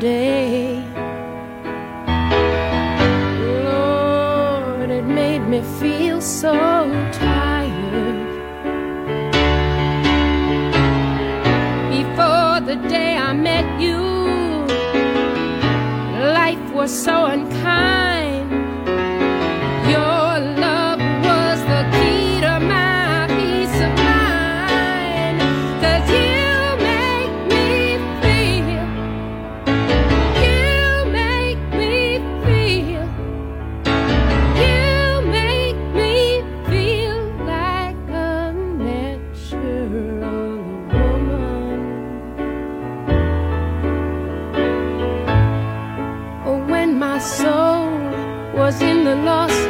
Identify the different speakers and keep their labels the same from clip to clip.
Speaker 1: day. Lord, it made me feel so tired. Before the day I met you, life was so unkind. soul was in the lost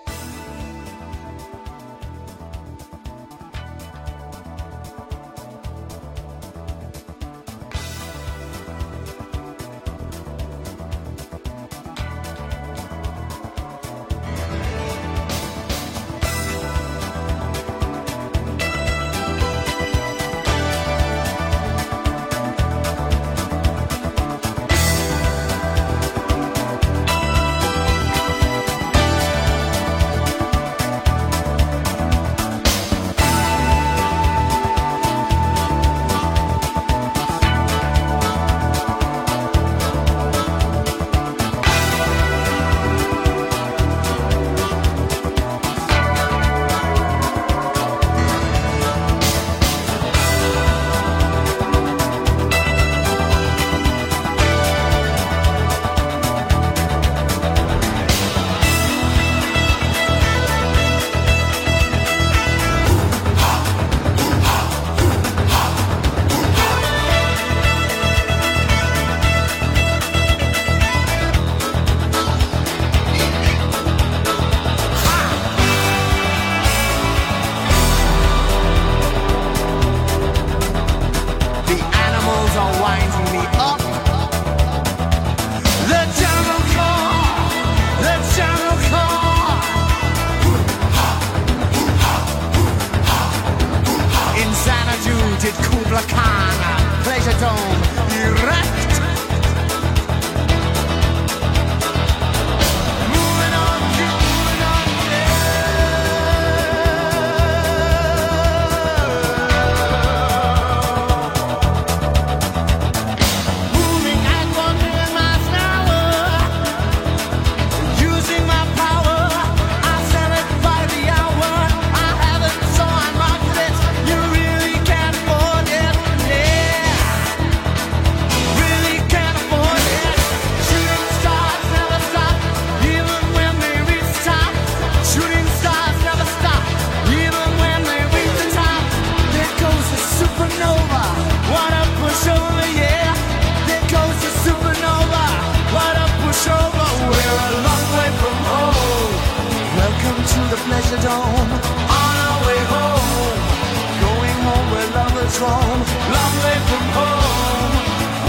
Speaker 2: Lovers. Long way from home.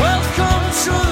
Speaker 2: Welcome to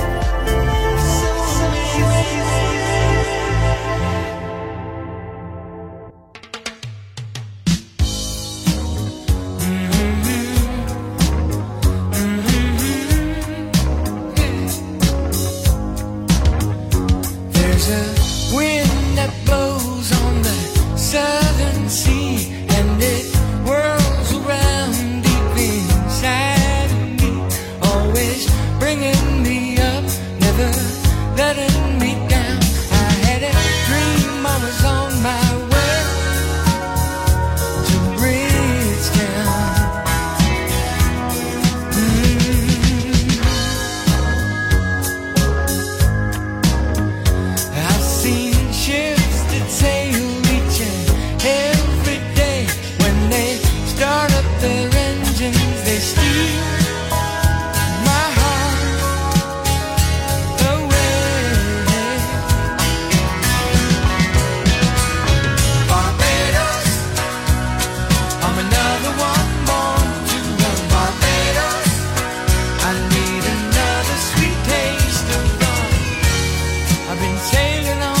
Speaker 3: sailing on.